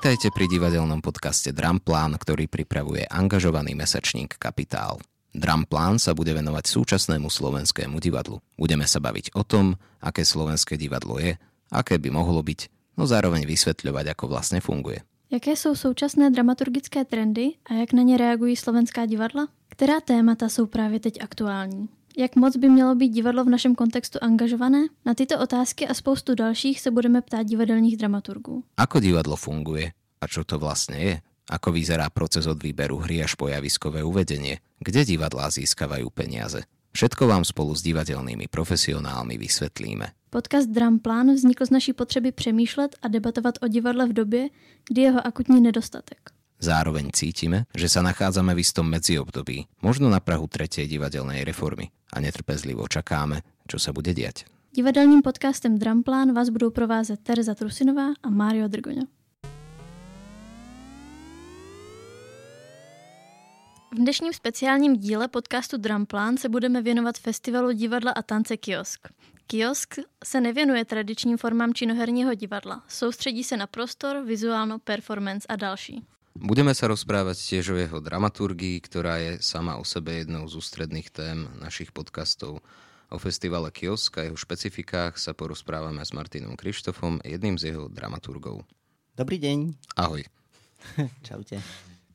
Vitajte pri divadelnom podcaste Dramplán, ktorý pripravuje angažovaný mesačník Kapitál. Dramplán sa bude venovať súčasnému slovenskému divadlu. Budeme sa baviť o tom, aké slovenské divadlo je, aké by mohlo byť, no zároveň vysvetľovať, ako vlastne funguje. Jaké jsou současné dramaturgické trendy a jak na ně reagují slovenská divadla? Která témata jsou právě teď aktuální? Jak moc by mělo být divadlo v našem kontextu angažované? Na tyto otázky a spoustu dalších se budeme ptát divadelních dramaturgů. Ako divadlo funguje? A čo to vlastne je? Ako vyzerá proces od výberu hry až po javiskové uvedenie? Kde divadlá získavajú peniaze? Všetko vám spolu s divadelnými profesionálmi vysvetlíme. Podcast Dramplán vznikl z naší potřeby přemýšlet a debatovat o divadle v době, kdy jeho akutní nedostatek. Zároveň cítime, že sa nachádzame v istom medziobdobí, možno na Prahu tretej divadelnej reformy a netrpezlivo čakáme, čo sa bude diať. Divadelním podcastem Dramplán vás budou provázet Tereza Trusinová a Mário Drgoňo. V dnešním speciálním díle podcastu Dramplán se budeme věnovat festivalu divadla a tance Kiosk. Kiosk se nevěnuje tradičním formám činoherního divadla. Soustředí se na prostor, vizuálno, performance a další. Budeme sa rozprávať tiež o jeho dramaturgii, ktorá je sama o sebe jednou z ústredných tém našich podcastov. O festivale Kiosk a jeho špecifikách sa porozprávame s Martinom Krištofom, jedným z jeho dramaturgov. Dobrý deň. Ahoj. Čaute.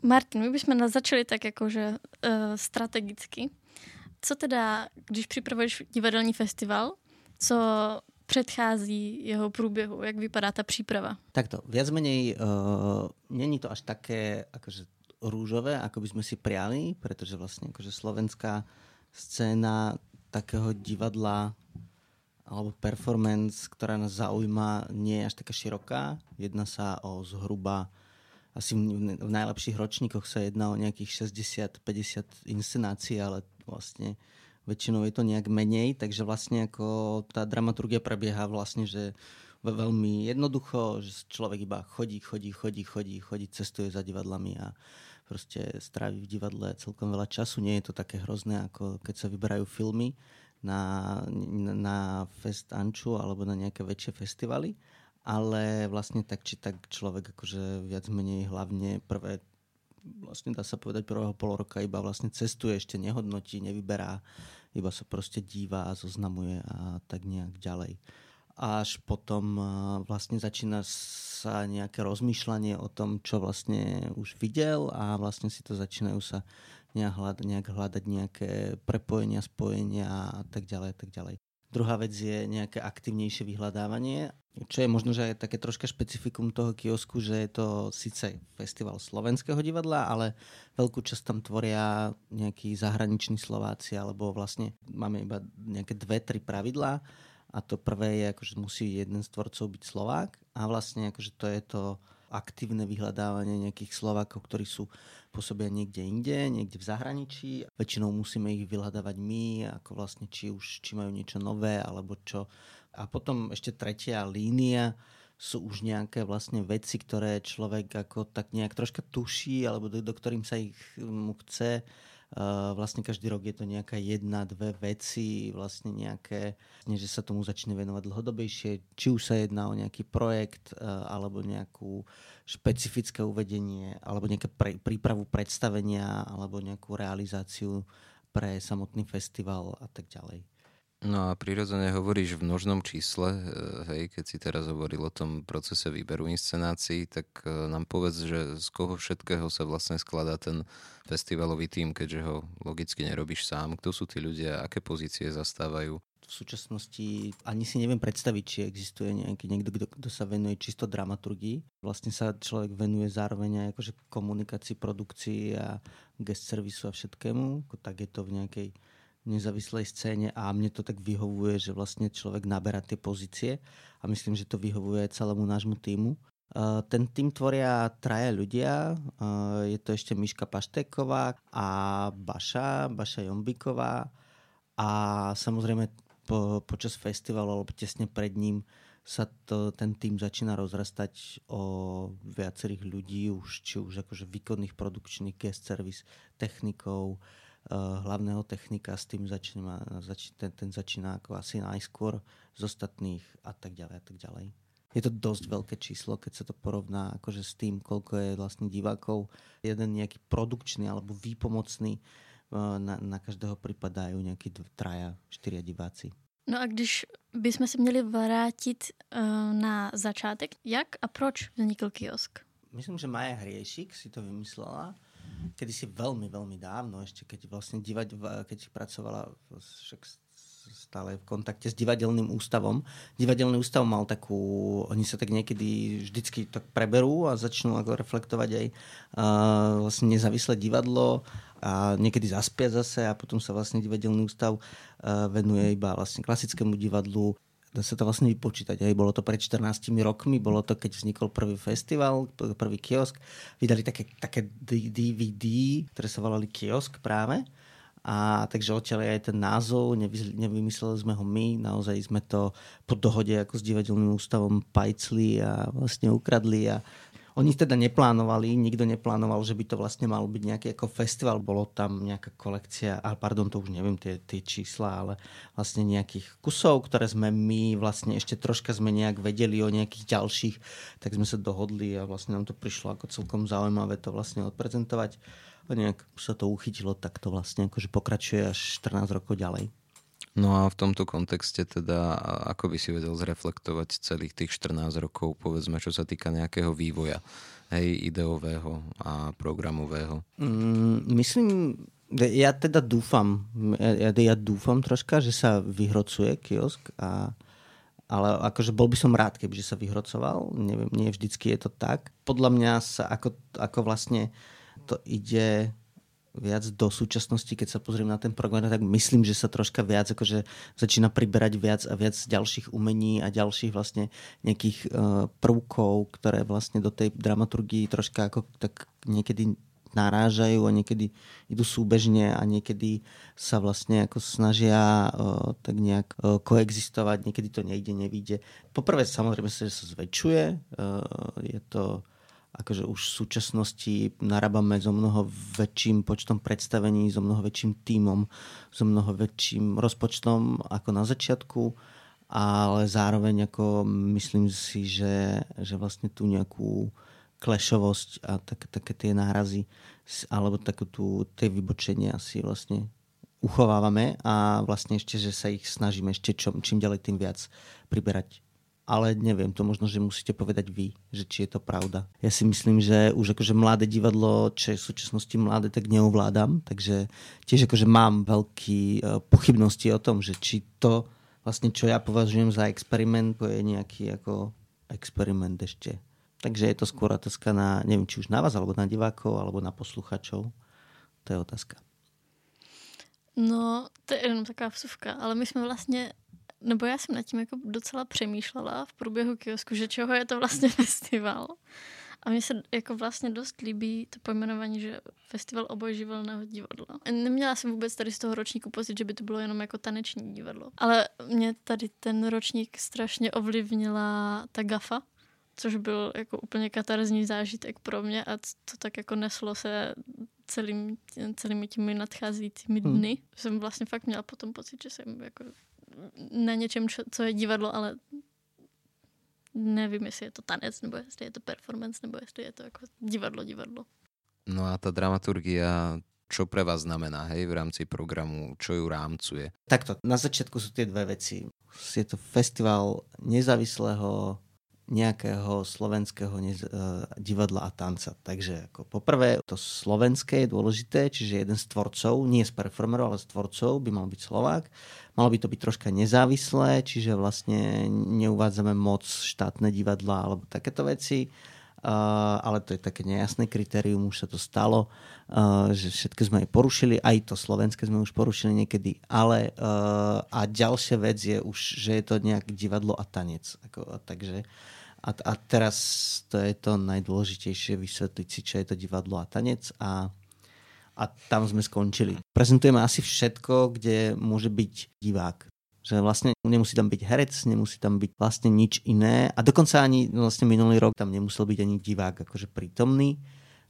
Martin, my bychom začali tak jakože uh, strategicky. Co teda, když připravuješ divadelní festival, co předchází jeho průběhu? Jak vypadá ta příprava? Takto, viac menej uh, není to až také akože rúžové, ako by sme si priali, pretože vlastne akože slovenská scéna takého divadla alebo performance, ktorá nás zaujíma, nie je až taká široká. Jedná sa o zhruba asi v, najlepších ročníkoch sa jedná o nejakých 60-50 inscenácií, ale vlastne väčšinou je to nejak menej, takže vlastne ako tá dramaturgia prebieha vlastne, že veľmi jednoducho, že človek iba chodí, chodí, chodí, chodí, chodí, cestuje za divadlami a proste strávi v divadle celkom veľa času. Nie je to také hrozné, ako keď sa vyberajú filmy na, na Fest Anču alebo na nejaké väčšie festivaly. Ale vlastne tak či tak človek akože viac menej hlavne prvé vlastne dá sa povedať prvého pol roka iba vlastne cestuje, ešte nehodnotí, nevyberá, iba sa proste díva a zoznamuje a tak nejak ďalej. Až potom vlastne začína sa nejaké rozmýšľanie o tom, čo vlastne už videl a vlastne si to začínajú sa nejak hľadať, nejak hľadať nejaké prepojenia, spojenia a tak ďalej a tak ďalej. Druhá vec je nejaké aktívnejšie vyhľadávanie, čo je možno, že je také troška špecifikum toho kiosku, že je to síce festival slovenského divadla, ale veľkú časť tam tvoria nejakí zahraniční Slováci, alebo vlastne máme iba nejaké dve, tri pravidlá. A to prvé je, akože musí jeden z tvorcov byť Slovák a vlastne akože to je to aktívne vyhľadávanie nejakých Slovákov, ktorí sú pôsobia niekde inde, niekde v zahraničí. Väčšinou musíme ich vyhľadávať my, ako vlastne či už či majú niečo nové alebo čo. A potom ešte tretia línia sú už nejaké vlastne veci, ktoré človek ako tak nejak troška tuší alebo do, do ktorým sa ich mu chce vlastne každý rok je to nejaká jedna, dve veci, vlastne nejaké, že sa tomu začne venovať dlhodobejšie, či už sa jedná o nejaký projekt alebo nejakú špecifické uvedenie alebo nejakú pre, prípravu predstavenia alebo nejakú realizáciu pre samotný festival a tak ďalej. No a prirodzene hovoríš v množnom čísle, e, hej, keď si teraz hovoril o tom procese výberu inscenácií, tak e, nám povedz, že z koho všetkého sa vlastne skladá ten festivalový tým, keďže ho logicky nerobíš sám. Kto sú tí ľudia, aké pozície zastávajú? V súčasnosti ani si neviem predstaviť, či existuje nejaký niekto, kto, kto sa venuje čisto dramaturgii. Vlastne sa človek venuje zároveň aj akože komunikácii, produkcii a guest servisu a všetkému. Tak je to v nejakej nezávislej scéne a mne to tak vyhovuje, že vlastne človek naberá tie pozície a myslím, že to vyhovuje celému nášmu týmu. Ten tým tvoria traja ľudia. Je to ešte Miška Pašteková a Baša, Baša Jombiková. A samozrejme po, počas festivalu alebo tesne pred ním sa to, ten tým začína rozrastať o viacerých ľudí, už, či už akože výkonných produkčných guest service technikov, uh, hlavného technika s tým začína, zač, ten, ten začína ako asi najskôr z ostatných a tak ďalej a tak ďalej. Je to dosť veľké číslo, keď sa to porovná akože s tým, koľko je vlastne divákov. Jeden nejaký produkčný alebo výpomocný uh, na, na každého pripadajú nejakí traja, štyria diváci. No a když bychom se měli vrátit uh, na začátek, jak a proč vznikl kiosk? Myslím, že Maja Hriešik si to vymyslela kedy si veľmi, veľmi dávno, ešte keď vlastne divať, keď pracovala však stále v kontakte s divadelným ústavom. Divadelný ústav mal takú, oni sa tak niekedy vždycky tak preberú a začnú ako reflektovať aj uh, vlastne nezávislé divadlo a niekedy zaspia zase a potom sa vlastne divadelný ústav uh, venuje iba vlastne klasickému divadlu dá sa to vlastne vypočítať. Aj bolo to pred 14 rokmi, bolo to, keď vznikol prvý festival, prvý kiosk. Vydali také, také DVD, ktoré sa volali kiosk práve. A takže odtiaľ aj ten názov, nevymysleli sme ho my, naozaj sme to po dohode ako s divadelným ústavom pajcli a vlastne ukradli a oni teda neplánovali, nikto neplánoval, že by to vlastne malo byť nejaký ako festival. Bolo tam nejaká kolekcia, ale pardon, to už neviem tie, tie čísla, ale vlastne nejakých kusov, ktoré sme my vlastne ešte troška sme nejak vedeli o nejakých ďalších, tak sme sa dohodli a vlastne nám to prišlo ako celkom zaujímavé to vlastne odprezentovať. A nejak sa to uchytilo, tak to vlastne akože pokračuje až 14 rokov ďalej. No a v tomto kontexte teda, ako by si vedel zreflektovať celých tých 14 rokov, povedzme, čo sa týka nejakého vývoja, hej, ideového a programového? Mm, myslím, ja teda dúfam, ja, ja dúfam troška, že sa vyhrocuje kiosk a ale akože bol by som rád, keby sa vyhrocoval. Neviem, nie vždycky je to tak. Podľa mňa sa ako, ako vlastne to ide viac do súčasnosti, keď sa pozriem na ten program, tak myslím, že sa troška viac akože začína priberať viac a viac ďalších umení a ďalších vlastne nejakých uh, prvkov, ktoré vlastne do tej dramaturgii troška ako tak niekedy narážajú a niekedy idú súbežne a niekedy sa vlastne ako snažia uh, tak nejak uh, koexistovať, niekedy to nejde, nevíde. Poprvé samozrejme sa, že sa zväčšuje, je to akože už v súčasnosti narábame so mnoho väčším počtom predstavení, so mnoho väčším tímom, so mnoho väčším rozpočtom ako na začiatku, ale zároveň ako myslím si, že, že vlastne tu nejakú klešovosť a tak, také tie nárazy alebo takú tú, tie vybočenia si vlastne uchovávame a vlastne ešte, že sa ich snažíme ešte čo, čím ďalej tým viac priberať ale neviem, to možno, že musíte povedať vy, že či je to pravda. Ja si myslím, že už akože mladé divadlo, čo je v súčasnosti mladé, tak neovládam, takže tiež akože mám veľké uh, pochybnosti o tom, že či to vlastne, čo ja považujem za experiment, to je nejaký ako experiment ešte. Takže je to skôr otázka na, neviem, či už na vás, alebo na divákov, alebo na posluchačov. To je otázka. No, to je jenom taková vsuvka, ale my jsme vlastně nebo já jsem nad tím jako docela přemýšlela v průběhu kiosku, že čeho je to vlastně festival. A mně se jako vlastně dost líbí to pojmenování, že festival obojživelného divadla. Neměla jsem vůbec tady z toho ročníku pocit, že by to bylo jenom jako taneční divadlo. Ale mě tady ten ročník strašně ovlivnila ta gafa, což byl jako úplně katarzní zážitek pro mě a to tak jako neslo se celým, celými těmi nadcházejícími hmm. dny. Hmm. Jsem vlastně fakt měla potom pocit, že jsem jako na něčem, čo, co je divadlo, ale nevím, jestli je to tanec, nebo jestli je to performance, nebo jestli je to jako divadlo, divadlo. No a ta dramaturgia, čo pre vás znamená, hej, v rámci programu, čo ju rámcuje? Takto, na začiatku sú tie dve veci. Je to festival nezávislého nejakého slovenského uh, divadla a tanca. Takže ako poprvé to slovenské je dôležité, čiže jeden z tvorcov, nie z performerov, ale z tvorcov by mal byť Slovák. Malo by to byť troška nezávislé, čiže vlastne neuvádzame moc štátne divadla alebo takéto veci. Uh, ale to je také nejasné kritérium, už sa to stalo, uh, že všetko sme aj porušili, aj to slovenské sme už porušili niekedy, ale uh, a ďalšia vec je už, že je to nejak divadlo a tanec. Ako, takže A, a teraz to je to najdôležitejšie vysvetliť si, čo je to divadlo a tanec a, a tam sme skončili. Prezentujeme asi všetko, kde môže byť divák. Že vlastne nemusí tam byť herec, nemusí tam byť vlastne nič iné. A dokonca ani vlastne minulý rok tam nemusel byť ani divák akože prítomný.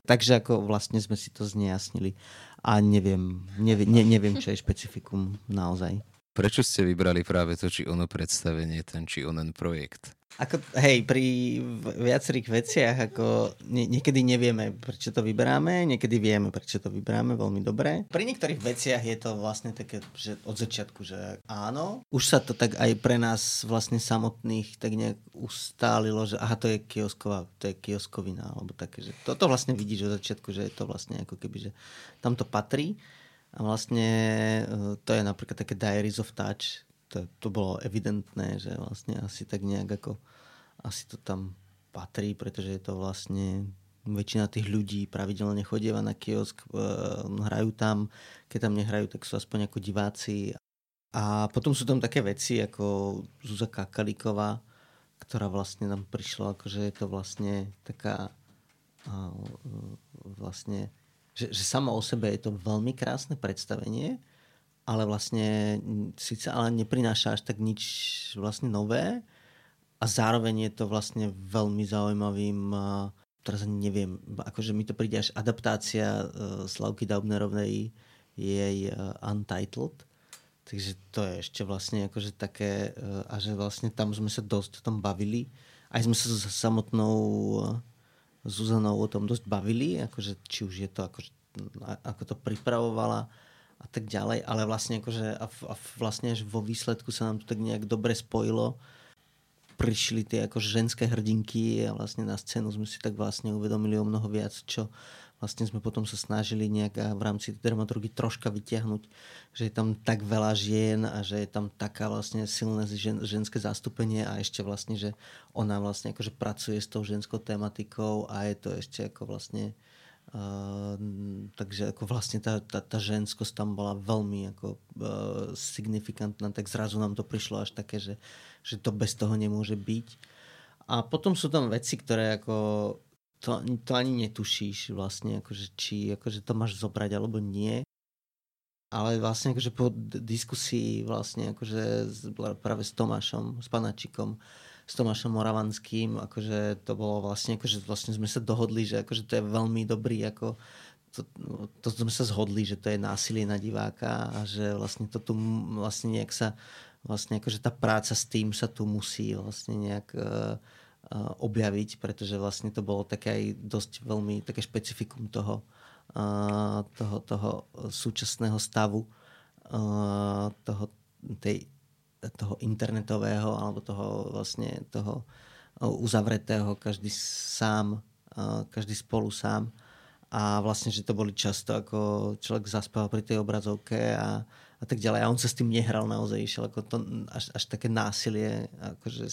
Takže ako vlastne sme si to znejasnili. A neviem, neviem, ne, neviem čo je špecifikum naozaj. Prečo ste vybrali práve to, či ono predstavenie, ten či onen projekt? Ako, hej, pri viacerých veciach ako nie, niekedy nevieme, prečo to vyberáme, niekedy vieme, prečo to vyberáme veľmi dobre. Pri niektorých veciach je to vlastne také, že od začiatku, že áno. Už sa to tak aj pre nás vlastne samotných tak nejak ustálilo, že aha, to je kiosková, to je kioskovina, alebo také, že toto vlastne vidíš od začiatku, že je to vlastne ako keby, že tam to patrí. A vlastne e, to je napríklad také Diaries of Touch, to, to bolo evidentné, že vlastne asi tak nejak ako asi to tam patrí, pretože je to vlastne väčšina tých ľudí pravidelne chodieva na kiosk, e, hrajú tam, keď tam nehrajú, tak sú aspoň ako diváci. A potom sú tam také veci ako Zuzka Kakalíková, ktorá vlastne nám prišla, akože je to vlastne taká a, vlastne, že, že samo o sebe je to veľmi krásne predstavenie, ale vlastne síce ale neprináša až tak nič vlastne nové a zároveň je to vlastne veľmi zaujímavým teraz ani neviem, akože mi to príde až adaptácia uh, Slavky Daubnerovnej jej uh, Untitled. Takže to je ešte vlastne akože také uh, a že vlastne tam sme sa dosť o tom bavili. Aj sme sa s samotnou Zuzanou o tom dosť bavili akože či už je to akože, ako to pripravovala a tak ďalej, ale vlastne akože a, a vlastne až vo výsledku sa nám to tak nejak dobre spojilo. Prišli tie ako ženské hrdinky a vlastne na scénu sme si tak vlastne uvedomili o mnoho viac, čo vlastne sme potom sa snažili nejak v rámci dramaturgy troška vytiahnuť, že je tam tak veľa žien a že je tam taká vlastne silné žen, ženské zastúpenie a ešte vlastne, že ona vlastne akože pracuje s tou ženskou tematikou a je to ešte ako vlastne Uh, takže ako vlastne tá, tá, tá ženskosť tam bola veľmi ako, uh, signifikantná, tak zrazu nám to prišlo až také, že, že to bez toho nemôže byť. A potom sú tam veci, ktoré ako to, to ani netušíš vlastne, akože, či akože to máš zobrať alebo nie. Ale vlastne akože po diskusii vlastne akože práve s Tomášom, s Panačikom, s Tomášom Moravanským, akože to bolo vlastne, akože vlastne sme sa dohodli, že akože to je veľmi dobrý, ako to, to sme sa zhodli, že to je násilie na diváka a že vlastne to tu vlastne nejak sa vlastne akože tá práca s tým sa tu musí vlastne nejak uh, objaviť, pretože vlastne to bolo také aj dosť veľmi také špecifikum toho, uh, toho, toho súčasného stavu uh, toho, tej toho internetového alebo toho vlastne toho uzavretého, každý sám, každý spolu sám a vlastne, že to boli často ako človek zaspával pri tej obrazovke a, a tak ďalej. A on sa s tým nehral naozaj, išiel ako to, až, až také násilie akože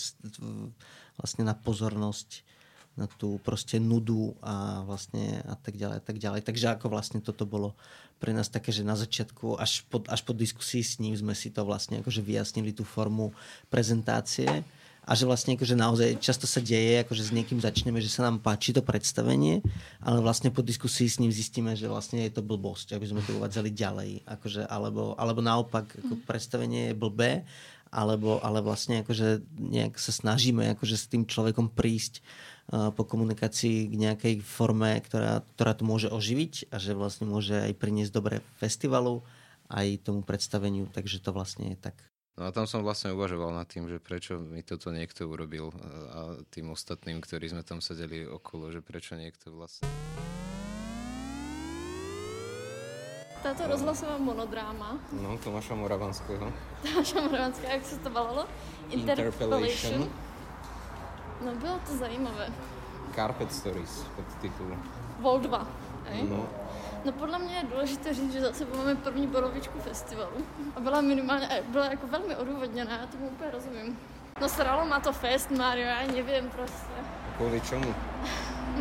vlastne na pozornosť na tú proste nudu a vlastne a tak ďalej a tak ďalej. Takže ako vlastne toto bolo pre nás také, že na začiatku až po, až po diskusii s ním sme si to vlastne akože vyjasnili tú formu prezentácie a že vlastne akože naozaj často sa deje, akože s niekým začneme, že sa nám páči to predstavenie, ale vlastne po diskusii s ním zistíme, že vlastne je to blbosť, aby sme to uvádzali ďalej. Akože, alebo, alebo naopak, ako predstavenie je blbé, alebo, ale vlastne akože nejak sa snažíme akože s tým človekom prísť po komunikácii k nejakej forme, ktorá, ktorá to môže oživiť a že vlastne môže aj priniesť dobre festivalu, aj tomu predstaveniu, takže to vlastne je tak. No a tam som vlastne uvažoval nad tým, že prečo mi toto niekto urobil a tým ostatným, ktorí sme tam sedeli okolo, že prečo niekto vlastne... Táto rozhlasová monodráma. No, Tomáša Moravanského. Tomáša Moravanského, jak sa to volalo? Interpellation. Interpellation No bylo to zajímavé. Carpet Stories pod titul. Vol 2. No. No podle mě je důležité říct, že za sebou máme první borovičku festivalu. A byla minimálně, byla jako velmi odůvodněná, já tomu úplně rozumím. No sralo má to fest, Mario, já nevím prostě. Kvůli čemu?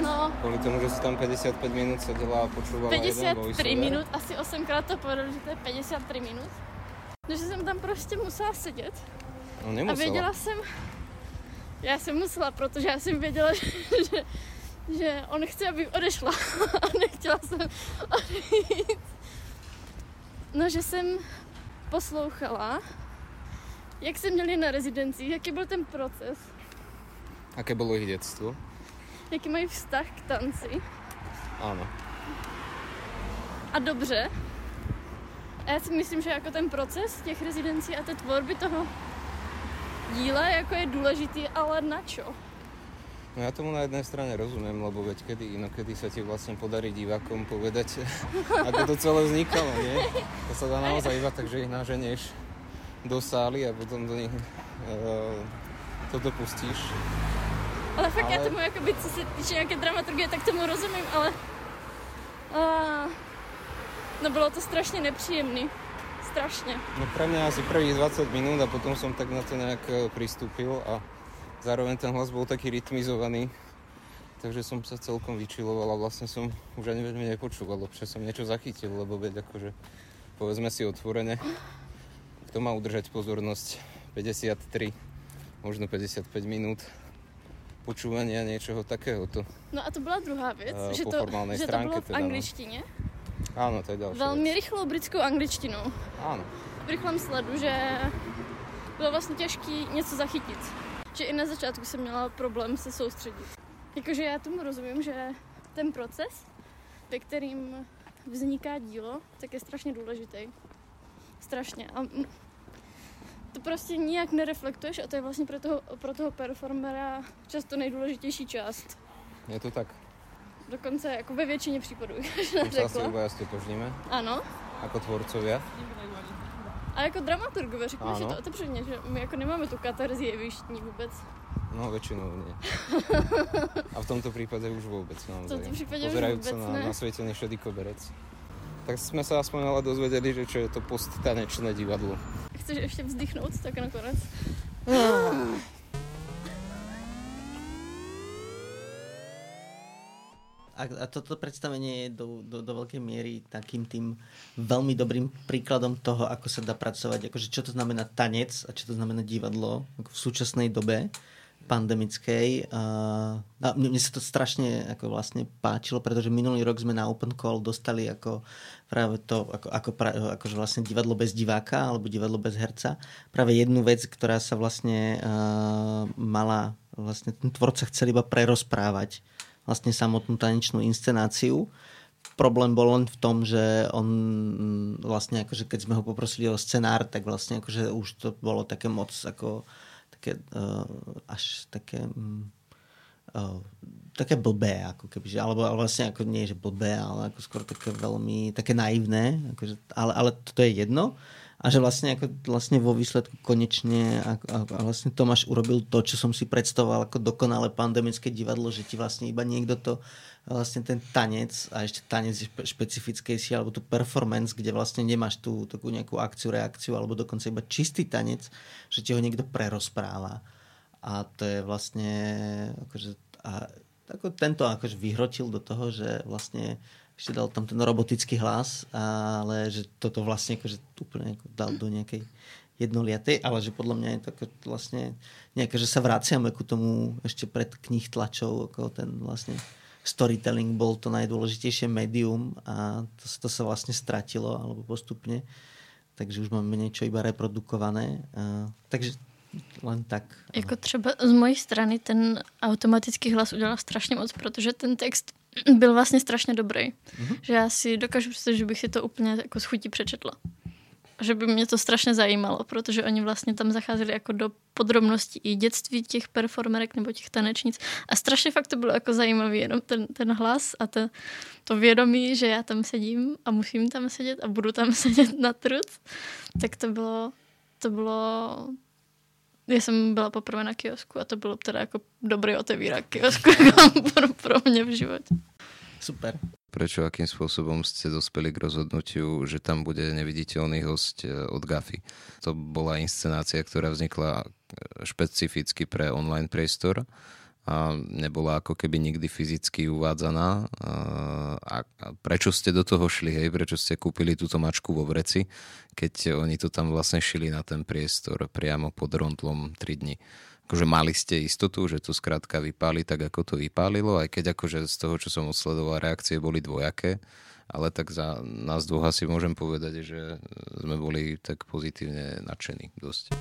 No. Kvůli tomu, že si tam 55 minut seděla a počúvala 53 minut, asi 8 krát to povedal, že to je 53 minut. No, že jsem tam prostě musela sedět. No nemusela. A věděla jsem, Já jsem musela, protože já jsem věděla, že, že, že on chce, abych odešla. A nechtěla jsem odejít. No, že jsem poslouchala, jak se měli na rezidenci, jaký byl ten proces, Aké bolo ich detstvo? jaký mají vztah k tanci. Áno. A dobře. A já si myslím, že jako ten proces těch rezidencí a té tvorby toho díla jako je důležitý, ale na čo? No ja tomu na jednej strane rozumiem, lebo veď kedy inokedy sa ti vlastne podarí divákom povedať, ako to celé vznikalo, nie? To sa dá naozaj iba tak, že ich naženieš do sály a potom do nich uh, toto pustíš. Ale fakt ale... Ale- tomu, jakoby, co se týče nějaké dramaturgie, tak tomu rozumím, ale... A... No bylo to strašně nepříjemný. Strašně. No pre mňa asi prvých 20 minút a potom som tak na to nejak eh, pristúpil a zároveň ten hlas bol taký rytmizovaný, takže som sa celkom vyčiloval a vlastne som už ani veľmi nepočúval, lebo som niečo zachytil, lebo veď akože povedzme si otvorene, kto má udržať pozornosť 53, možno 55 minút počúvania niečoho takéhoto. No a to byla druhá věc, Eh, že to, že to bylo v teda, no. Áno, to je ďalšia Velmi vec. rychlou britskou angličtinou. Áno. v rychlém sledu, že bylo vlastně těžký něco zachytit. Že i na začátku jsem měla problém se soustředit. Jakože já tomu rozumím, že ten proces, ve kterým vzniká dílo, tak je strašně důležitý. Strašně. A to prostě nijak nereflektuješ a to je vlastně pro toho, pro toho performera často nejdůležitější část. Je to tak. Dokonce jako ve většině případů, Tým sa asi obaja stotožníme, Ano. ako tvorcovia. A jako dramaturgové řeknu, že to otevřeně, že my jako nemáme tu katarzi jevištní vůbec. No väčšinou nie. A v tomto prípade už vôbec naozaj. V tomto prípade už Pozerajúc vôbec sa ne. na, na svetený šedý koberec. Tak sme sa aspoň ale dozvedeli, že čo je to posttanečné divadlo. Chceš ještě vzdychnout, tak nakonec. A, a toto predstavenie je do, do, do veľkej miery takým tým veľmi dobrým príkladom toho, ako sa dá pracovať, akože čo to znamená tanec a čo to znamená divadlo ako v súčasnej dobe pandemickej. A, a mne sa to strašne ako vlastne páčilo, pretože minulý rok sme na Open Call dostali ako práve to, ako, ako pra, akože vlastne divadlo bez diváka alebo divadlo bez herca. Práve jednu vec, ktorá sa vlastne uh, mala, vlastne ten tvorca chcel iba prerozprávať vlastne samotnú tanečnú inscenáciu. Problém bol len v tom, že on mm, vlastne akože keď sme ho poprosili o scenár, tak vlastne akože už to bolo také moc ako také uh, až také mm, uh, také blbé, ako keby, že, alebo, ale vlastne ako nie, že blbé, ale ako skôr také veľmi, také naivné, akože, ale, ale to je jedno. A že vlastne, ako, vlastne vo výsledku konečne a, a, a vlastne Tomáš urobil to, čo som si predstavoval ako dokonale pandemické divadlo, že ti vlastne iba niekto to vlastne ten tanec a ešte tanec je špe- špecifickejší alebo tu performance, kde vlastne nemáš tú takú nejakú akciu, reakciu alebo dokonca iba čistý tanec, že ti ho niekto prerozpráva. A to je vlastne akože, a, ako tento akože vyhrotil do toho, že vlastne ešte dal tam ten robotický hlas, ale že toto vlastne akože úplne ako dal do nejakej jednoliatej, ale že podľa mňa je to ako vlastne nejaké, že sa vraciame ku tomu ešte pred knih tlačov, ako ten vlastne storytelling bol to najdôležitejšie médium a to, to sa vlastne stratilo alebo postupne takže už máme niečo iba reprodukované. A, takže len tak. Jako třeba z mojej strany ten automatický hlas udělal strašně moc, protože ten text byl vlastně strašně dobrý. Mm-hmm. Že já si dokážu představit, že bych si to úplně jako s chutí přečetla. Že by mě to strašně zajímalo, protože oni vlastně tam zacházeli jako do podrobností i dětství těch performerek nebo těch tanečnic. A strašně fakt to bylo jako zajímavý, jenom ten, ten hlas a to, to vědomí, že já tam sedím a musím tam sedět a budu tam sedět na truc, tak to bylo, to bylo já jsem byla poprvé na kiosku a to bylo teda jako dobrý otevírák kiosku pro, pro mě v životě. Super. Prečo, akým spôsobom ste dospeli k rozhodnutiu, že tam bude neviditeľný host e, od Gafy? To bola inscenácia, ktorá vznikla e, špecificky pre online priestor a nebola ako keby nikdy fyzicky uvádzaná. A prečo ste do toho šli, hej? Prečo ste kúpili túto mačku vo vreci, keď oni to tam vlastne šili na ten priestor priamo pod rondlom 3 dní? akože mali ste istotu, že to skrátka vypáli tak, ako to vypálilo, aj keď akože z toho, čo som odsledoval, reakcie boli dvojaké, ale tak za nás dvoch asi môžem povedať, že sme boli tak pozitívne nadšení dosť.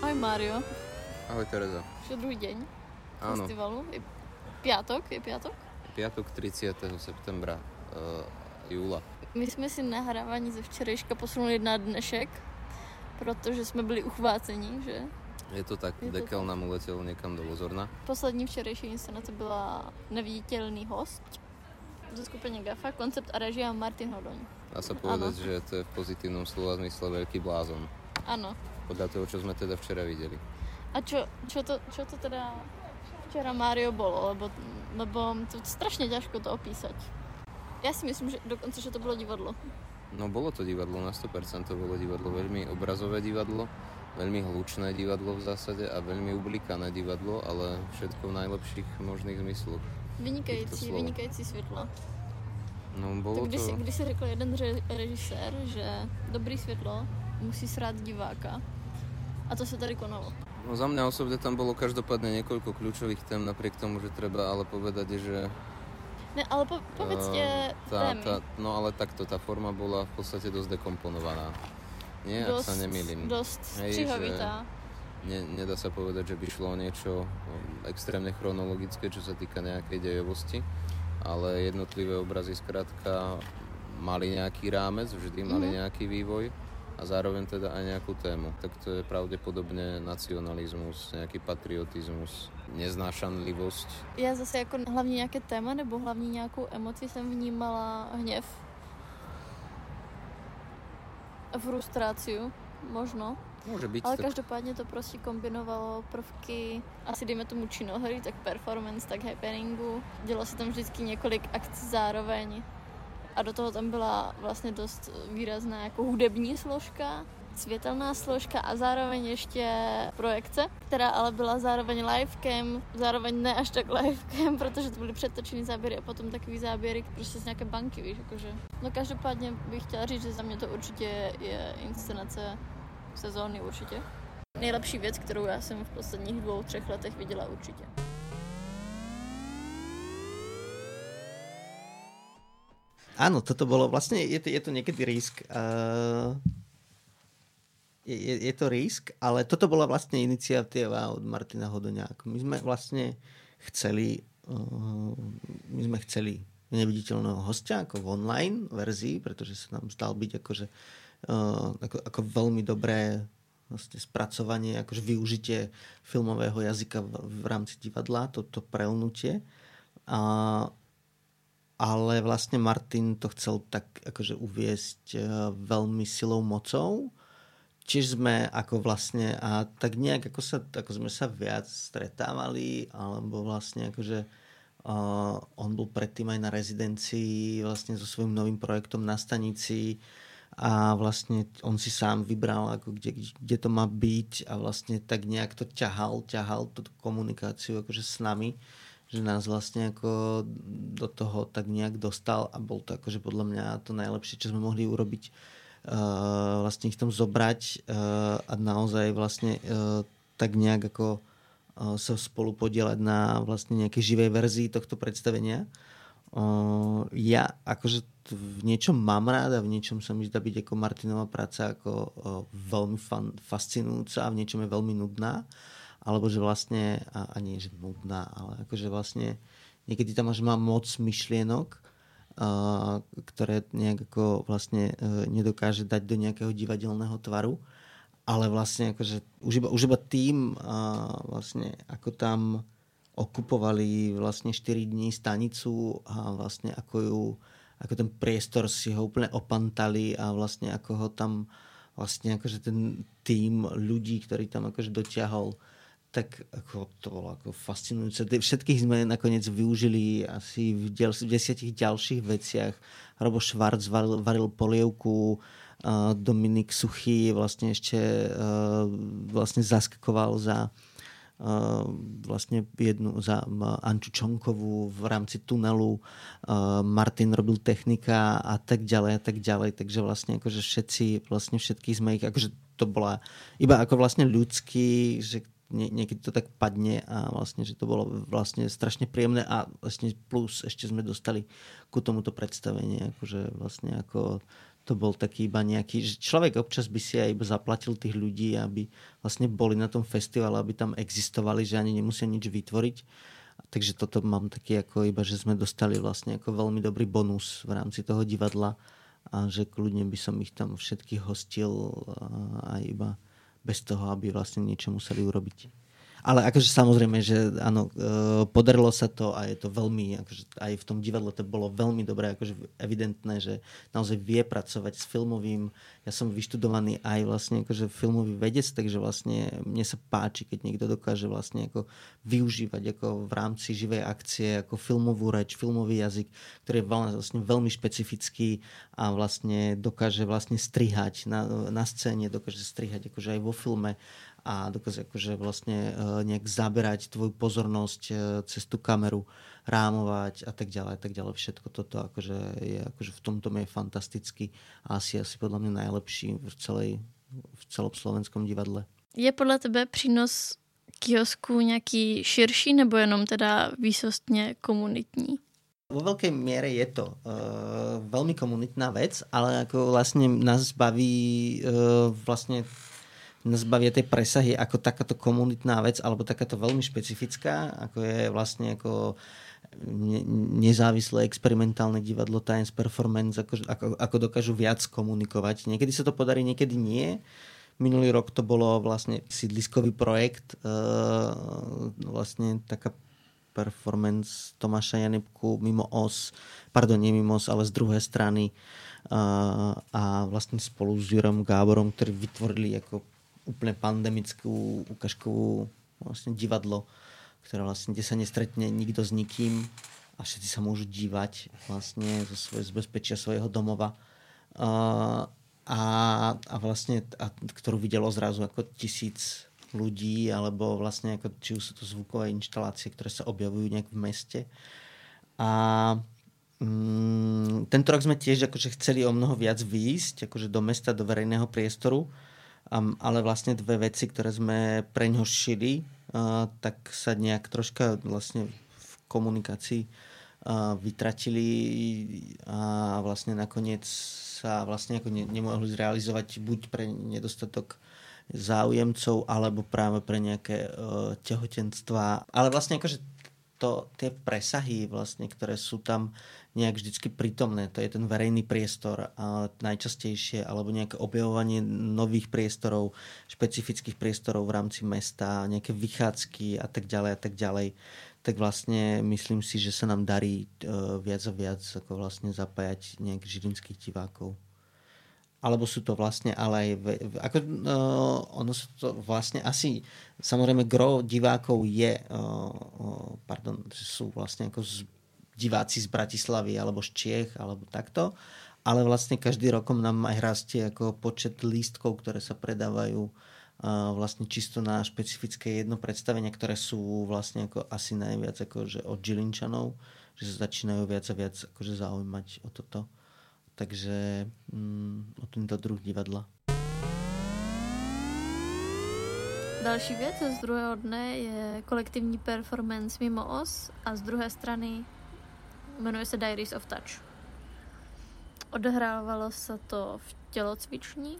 Ahoj Mário. Ahoj Tereza. Druhý deň Áno. festivalu. Je piatok, je piatok? Piatok 30. septembra uh, júla. My jsme si nahrávání ze včerejška posunuli na dnešek, protože jsme byli uchvácení, že? Je to tak, Je to Dekel tak. nám uletel někam do Lozorna. Poslední včerejší inscenace byla Neviditelný host ze skupiny GAFA, koncept a režia Martin Hodoň. Dá sa povedať, že to je v pozitívnom slova zmysle veľký blázon. Ano. Podľa toho, čo sme teda včera videli. A čo, čo, to, čo to teda včera Mário bolo, lebo, lebo to je strašne ťažko to opísať. Ja si myslím, že dokonce, že to bolo divadlo. No bolo to divadlo, na 100% to bolo divadlo. Veľmi obrazové divadlo, veľmi hlučné divadlo v zásade a veľmi ublikané divadlo, ale všetko v najlepších možných zmysloch. Vynikající, slov. vynikající světlo. No Tak bolo si, to... když si řekl jeden ře- režisér, že dobrý světlo musí srát diváka. A to se tady konalo. No za mňa osobne tam bolo každopádne niekoľko kľúčových tém, napriek tomu, že treba ale povedať, že Ne, ale po, povedzte eh, tá, témy. tá, no ale takto, tá forma bola v podstate dosť dekomponovaná. Nie, ak sa nemýlim. Dost Hej, střihovitá. Ne, nedá sa povedať, že by šlo o niečo extrémne chronologické, čo sa týka nejakej dejovosti, ale jednotlivé obrazy skrátka mali nejaký rámec, vždy mali Mhm. nejaký vývoj a zároveň teda aj nejakú tému. Tak to je pravdepodobne nacionalizmus, nejaký patriotizmus, neznášanlivosť. Já zase jako hlavní nějaké téma nebo hlavní nějakou emoci jsem vnímala hněv. Frustráciu, možno. Môže byť Ale tak. každopádně to prostě kombinovalo prvky, asi dejme tomu činohry, tak performance, tak happeningu. Dělo se tam vždycky několik akcí zároveň. A do toho tam byla vlastně dost výrazná jako hudební složka, světelná složka a zároveň ještě projekce, která ale byla zároveň livecam, zároveň ne až tak livecam, protože to byly předtočené záběry a potom takový záběry prostě z nějaké banky, víš, jakože. No každopádně bych chtěla říct, že za mě to určitě je inscenace sezóny určitě. Nejlepší věc, kterou já jsem v posledních dvou, třech letech viděla určitě. Áno, toto bolo vlastne, je to, je to niekedy risk. Uh, je, je, to risk, ale toto bola vlastne iniciatíva od Martina Hodoňa. Ako My sme vlastne chceli, uh, my sme chceli neviditeľného hostia ako v online verzii, pretože sa nám zdal byť akože, uh, ako, ako veľmi dobré vlastne spracovanie, akože využitie filmového jazyka v, v rámci divadla, toto prelnutie. A, ale vlastne Martin to chcel tak akože uviesť eh, veľmi silou mocou. Čiže sme ako vlastne a tak nejak ako, sa, ako sme sa viac stretávali, alebo vlastne akože uh, on bol predtým aj na rezidencii vlastne so svojím novým projektom na stanici a vlastne on si sám vybral, ako kde, kde to má byť a vlastne tak nejak to ťahal, ťahal tú komunikáciu akože s nami že nás vlastne ako do toho tak nejak dostal a bol to akože podľa mňa to najlepšie, čo sme mohli urobiť uh, vlastne ich tam zobrať uh, a naozaj vlastne uh, tak nejak ako uh, sa spolu podielať na vlastne nejakej živej verzii tohto predstavenia. Uh, ja akože v niečom mám rád a v niečom sa mi zdá byť ako Martinová práca ako uh, veľmi fan, fascinujúca a v niečom je veľmi nudná alebo že vlastne, a, a nie že nudná, ale akože vlastne niekedy tam až má moc myšlienok, a, ktoré nejak ako vlastne e, nedokáže dať do nejakého divadelného tvaru, ale vlastne akože už iba, už iba tým a, vlastne ako tam okupovali vlastne 4 dní stanicu a vlastne ako ju ako ten priestor si ho úplne opantali a vlastne ako ho tam vlastne akože ten tým ľudí, ktorý tam akože dotiahol tak ako to bolo ako fascinujúce. Všetkých sme nakoniec využili asi v, diel, v desiatich ďalších veciach. Robo Švarc varil, varil polievku, uh, Dominik Suchý vlastne ešte uh, vlastne zaskakoval za vlastne jednu za Anču Čonkovú v rámci tunelu, Martin robil technika a tak ďalej a tak ďalej, takže vlastne akože všetci, vlastne všetky sme ich, akože to bola iba ako vlastne ľudský, že nie, niekedy to tak padne a vlastne, že to bolo vlastne strašne príjemné a vlastne plus ešte sme dostali ku tomuto predstavenie, akože vlastne ako to bol taký iba nejaký, že človek občas by si aj iba zaplatil tých ľudí, aby vlastne boli na tom festivale, aby tam existovali, že ani nemusia nič vytvoriť. Takže toto mám taký ako iba, že sme dostali vlastne ako veľmi dobrý bonus v rámci toho divadla a že kľudne by som ich tam všetkých hostil aj iba bez toho, aby vlastne niečo museli urobiť. Ale akože samozrejme, že áno, e, podarilo sa to a je to veľmi, akože aj v tom divadle to bolo veľmi dobré, akože evidentné, že naozaj vie pracovať s filmovým. Ja som vyštudovaný aj vlastne akože filmový vedec, takže vlastne mne sa páči, keď niekto dokáže vlastne ako využívať ako v rámci živej akcie ako filmovú reč, filmový jazyk, ktorý je vlastne veľmi špecifický a vlastne dokáže vlastne strihať na, na scéne, dokáže strihať akože aj vo filme a dokáže akože vlastne e, nejak zaberať tvoju pozornosť e, cez tú kameru, rámovať a tak ďalej, a tak ďalej. Všetko toto akože je, akože v tomto je fantastický a asi asi podľa mňa najlepší v, celej, v celom slovenskom divadle. Je podle tebe přínos kiosku nějaký širší nebo jenom teda výsostně komunitní? Vo veľkej miere je to uh, veľmi komunitná vec, ale ako vlastne nás baví uh, vlastne nás bavia tie presahy ako takáto komunitná vec alebo takáto veľmi špecifická, ako je vlastne ako ne, nezávislé experimentálne divadlo Times Performance, ako, ako, ako dokážu viac komunikovať. Niekedy sa to podarí, niekedy nie. Minulý rok to bolo vlastne sídliskový projekt, uh, vlastne taká performance Tomáša Janebku mimo os, pardon, nie mimo os, ale z druhej strany uh, a vlastne spolu s Jurom Gáborom, ktorí vytvorili ako úplne pandemickú ukážkovú vlastne divadlo, ktoré vlastne, kde sa nestretne nikto s nikým a všetci sa môžu dívať vlastne zo svoje, z bezpečia svojho domova. Uh, a, a vlastne, a, ktorú videlo zrazu ako tisíc ľudí, alebo vlastne ako, či už sú to zvukové inštalácie, ktoré sa objavujú nejak v meste. A mm, tento rok sme tiež akože chceli o mnoho viac výjsť akože do mesta, do verejného priestoru Um, ale vlastne dve veci, ktoré sme pre ňo šili, uh, tak sa nejak troška vlastne v komunikácii uh, vytratili a vlastne nakoniec sa vlastne ako ne, nemohli zrealizovať buď pre nedostatok záujemcov alebo práve pre nejaké uh, tehotenstva. Ale vlastne akože to, tie presahy vlastne, ktoré sú tam nejak vždycky prítomné. To je ten verejný priestor a najčastejšie, alebo nejaké objavovanie nových priestorov, špecifických priestorov v rámci mesta, nejaké vychádzky a tak ďalej a tak ďalej tak vlastne myslím si, že sa nám darí uh, viac a viac ako vlastne zapájať nejakých žilinských divákov. Alebo sú to vlastne ale aj... Ako, uh, ono sú to vlastne asi... Samozrejme, gro divákov je... Uh, uh, pardon, sú vlastne ako z diváci z Bratislavy alebo z Čiech alebo takto. Ale vlastne každý rokom nám aj rastie ako počet lístkov, ktoré sa predávajú vlastne čisto na špecifické jedno predstavenia, ktoré sú vlastne ako asi najviac že od Žilinčanov, že sa začínajú viac a viac akože zaujímať o toto. Takže mm, o tento druh divadla. Další věc z druhého dne je kolektivní performance mimo os a z druhé strany Jmenuje se Diaries of Touch. Odehrávalo se to v tělocvični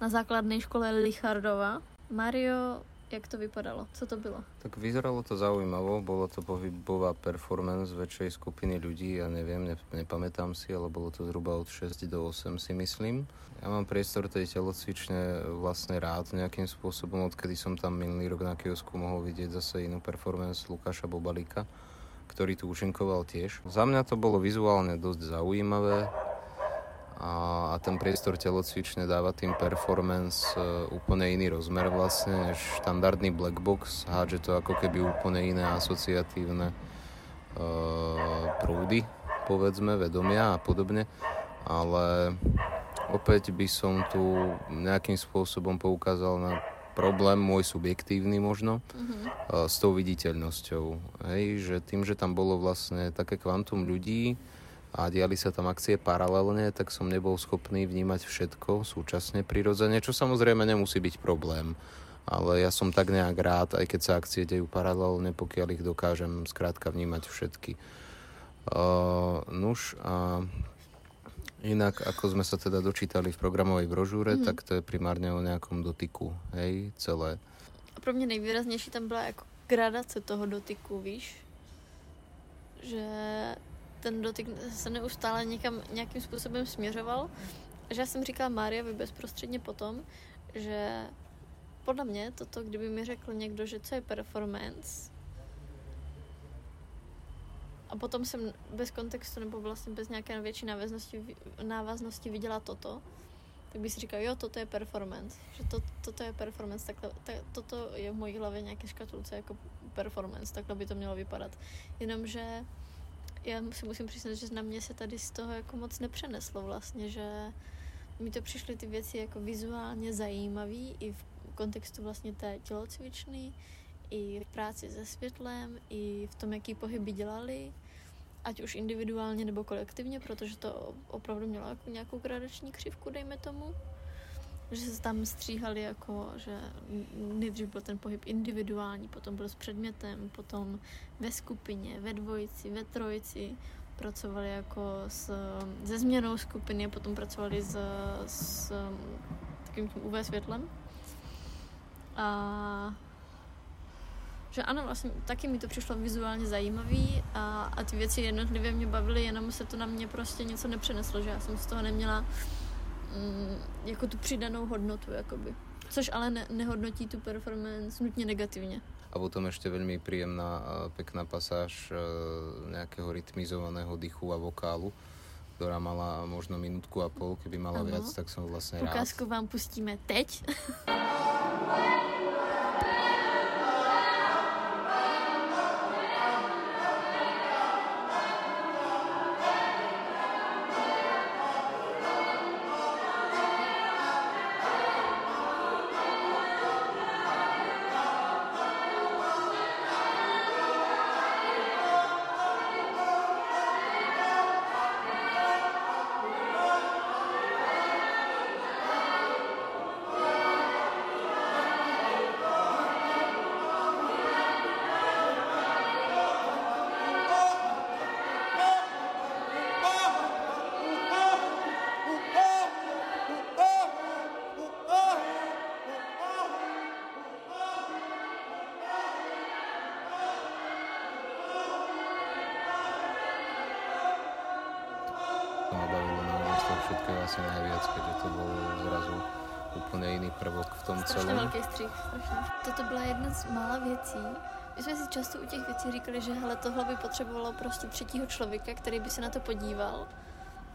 na základnej škole Lichardova. Mario, jak to vypadalo? Co to bylo? Tak vyzeralo to zaujímavo, bolo to pohybová performance väčšej skupiny ľudí, ja neviem, ne, nepamätám si, ale bolo to zhruba od 6 do 8 si myslím. Ja mám priestor tej telocvične vlastne rád nejakým spôsobom, odkedy som tam minulý rok na kiosku mohol vidieť zase inú performance Lukáša Bobalíka ktorý tu účinkoval tiež. Za mňa to bolo vizuálne dosť zaujímavé a, a ten priestor telocvične dáva tým performance e, úplne iný rozmer vlastne než štandardný black box. Hádže to ako keby úplne iné asociatívne e, prúdy, povedzme, vedomia a podobne. Ale opäť by som tu nejakým spôsobom poukázal na problém môj subjektívny možno uh-huh. s tou viditeľnosťou. Hej, že tým, že tam bolo vlastne také kvantum ľudí a diali sa tam akcie paralelne, tak som nebol schopný vnímať všetko súčasne prirodzene, čo samozrejme nemusí byť problém. Ale ja som tak nejak rád, aj keď sa akcie dejú paralelne, pokiaľ ich dokážem skrátka vnímať všetky. Uh, nuž, a Inak, ako sme sa teda dočítali v programovej brožúre, mm. tak to je primárne o nejakom dotyku, hej, celé. A pro mě nejvýraznější tam byla jako gradace toho dotyku, víš? Že ten dotyk se neustále někam, nějakým způsobem směřoval. Že já jsem říkala Máriovi bezprostředně potom, že podle mě toto, kdyby mi řekl někdo, že co je performance, a potom jsem bez kontextu nebo vlastně bez nějaké větší návaznosti, návaznosti viděla toto, tak bych si říkal, jo, toto je performance, že to, toto je performance, takhle, tak, toto je v mojí hlavě nějaké škatulce jako performance, takhle by to mělo vypadat. Jenomže já si musím přiznat, že na mě se tady z toho jako moc nepřeneslo vlastně, že mi to přišly ty věci jako vizuálně zajímavý i v kontextu vlastně té tělocvičny, i v práci se světlem, i v tom, jaký pohyby dělali, ať už individuálně nebo kolektivně, protože to opravdu mělo jako nějakou gradační křivku, dejme tomu. Že se tam stříhali jako, že nejdřív byl ten pohyb individuální, potom byl s předmětem, potom ve skupině, ve dvojici, ve trojici, pracovali jako s, se změnou skupiny, potom pracovali s, s takým tím UV světlem. A že ano, vlastně taky mi to přišlo vizuálně zajímavý a, a ty věci jednotlivě mě bavily, jenom se to na mě prostě něco nepřeneslo, že já jsem z toho neměla mm, jako tu přidanou hodnotu, jakoby. Což ale ne, nehodnotí tu performance nutně negativně. A potom ešte veľmi príjemná, pekná pasáž nejakého rytmizovaného dychu a vokálu, ktorá mala možno minútku a pol, keby mala ano. viac, tak som vlastne rád. Ukázku vám pustíme teď. věcí. My jsme si často u těch věcí říkali, že hele, tohle by potřebovalo prostě třetího člověka, který by se na to podíval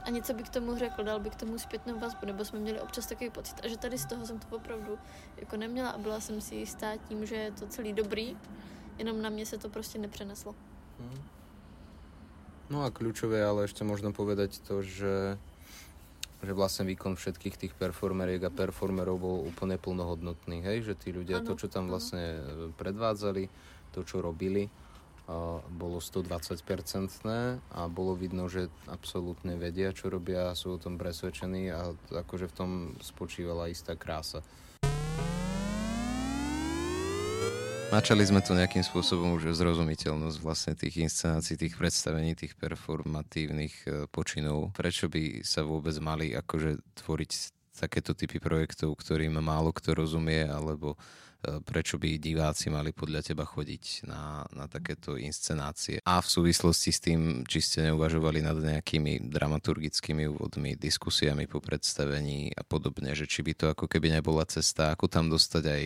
a něco by k tomu řekl, dal by k tomu zpětnou vazbu, nebo jsme měli občas takový pocit. A že tady z toho jsem to opravdu jako neměla a byla jsem si jistá tím, že je to celý dobrý, jenom na mě se to prostě nepřeneslo. Mhm. No a kľúčové ale ešte možno povedať to, že že vlastne výkon všetkých tých performeriek a performerov bol úplne plnohodnotný, hej? že tí ľudia, ano, to, čo tam vlastne ano. predvádzali, to, čo robili, uh, bolo 120-percentné a bolo vidno, že absolútne vedia, čo robia, sú o tom presvedčení a akože v tom spočívala istá krása. Načali sme tu nejakým spôsobom už zrozumiteľnosť vlastne tých inscenácií, tých predstavení, tých performatívnych e, počinov. Prečo by sa vôbec mali akože tvoriť takéto typy projektov, ktorým málo kto rozumie, alebo E, prečo by diváci mali podľa teba chodiť na, na takéto inscenácie. A v súvislosti s tým, či ste neuvažovali nad nejakými dramaturgickými úvodmi, diskusiami po predstavení a podobne, že či by to ako keby nebola cesta, ako tam dostať aj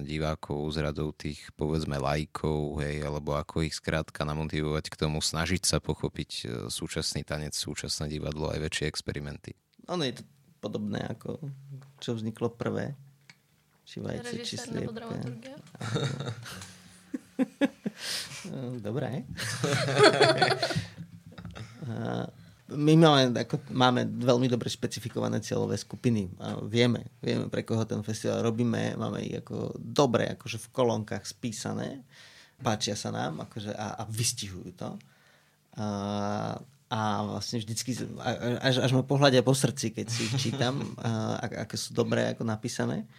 divákov z radou tých povedzme lajkov, hej, alebo ako ich skrátka namotivovať k tomu, snažiť sa pochopiť e, súčasný tanec, súčasné divadlo, aj väčšie experimenty. Ono je to podobné ako čo vzniklo prvé či vajce, či sliepka. Dobre. my máme, ako, máme veľmi dobre špecifikované cieľové skupiny. A vieme, vieme, pre koho ten festival robíme. Máme ich ako dobre akože v kolonkách spísané. Páčia sa nám akože, a, a vystihujú to. A, a vlastne vždycky, až, až ma pohľadia po srdci, keď si ich čítam, a, aké sú dobré ako napísané.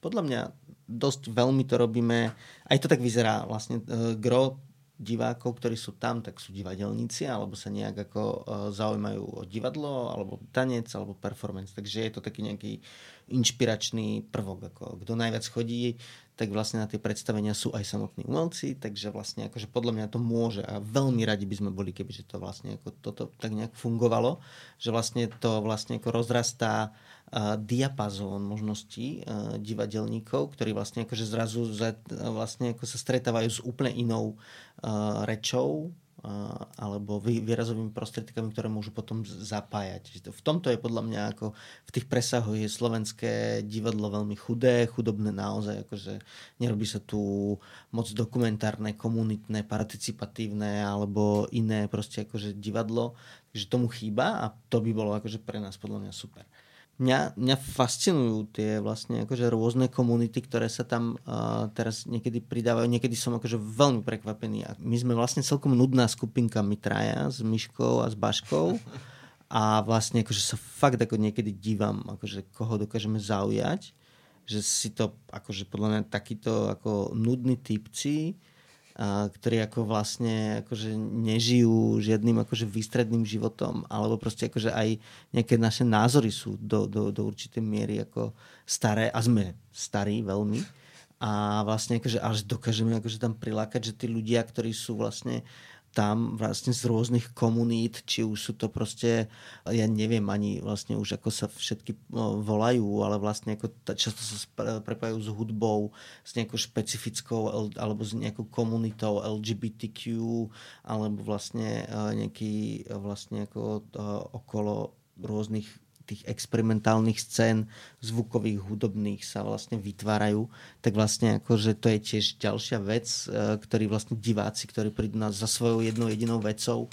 Podľa mňa dosť veľmi to robíme, aj to tak vyzerá vlastne, uh, gro divákov, ktorí sú tam, tak sú divadelníci, alebo sa nejak ako uh, zaujímajú o divadlo, alebo tanec, alebo performance. Takže je to taký nejaký inšpiračný prvok. Ako, kto najviac chodí, tak vlastne na tie predstavenia sú aj samotní umelci, takže vlastne akože podľa mňa to môže a veľmi radi by sme boli, keby to vlastne ako toto tak nejak fungovalo, že vlastne to vlastne ako rozrastá uh, diapazón možností divadelníkov, ktorí vlastne akože zrazu vlastne ako sa stretávajú s úplne inou rečou, alebo výrazovými prostriedkami, ktoré môžu potom zapájať. V tomto je podľa mňa ako v tých presahoch je slovenské divadlo veľmi chudé, chudobné naozaj, akože nerobí sa tu moc dokumentárne, komunitné, participatívne alebo iné proste akože divadlo, takže tomu chýba a to by bolo akože pre nás podľa mňa super mňa, mňa fascinujú tie vlastne akože rôzne komunity, ktoré sa tam uh, teraz niekedy pridávajú. Niekedy som akože veľmi prekvapený. A my sme vlastne celkom nudná skupinka, my traja s Myškou a s Baškou. A vlastne akože sa fakt ako niekedy dívam, akože koho dokážeme zaujať. Že si to akože podľa mňa takýto ako nudní typci ktorí ako vlastne akože nežijú žiadnym akože výstredným životom, alebo proste akože aj nejaké naše názory sú do, do, do určitej miery ako staré a sme starí veľmi. A vlastne akože až dokážeme akože tam prilákať, že tí ľudia, ktorí sú vlastne tam vlastne z rôznych komunít, či už sú to proste, ja neviem ani vlastne už ako sa všetky volajú, ale vlastne ako často sa prepájajú s hudbou, s nejakou špecifickou alebo s nejakou komunitou LGBTQ, alebo vlastne e, nejaký vlastne ako e, okolo rôznych tých experimentálnych scén zvukových, hudobných sa vlastne vytvárajú, tak vlastne akože to je tiež ďalšia vec, e, ktorý vlastne diváci, ktorí prídu nás za svojou jednou jedinou vecou,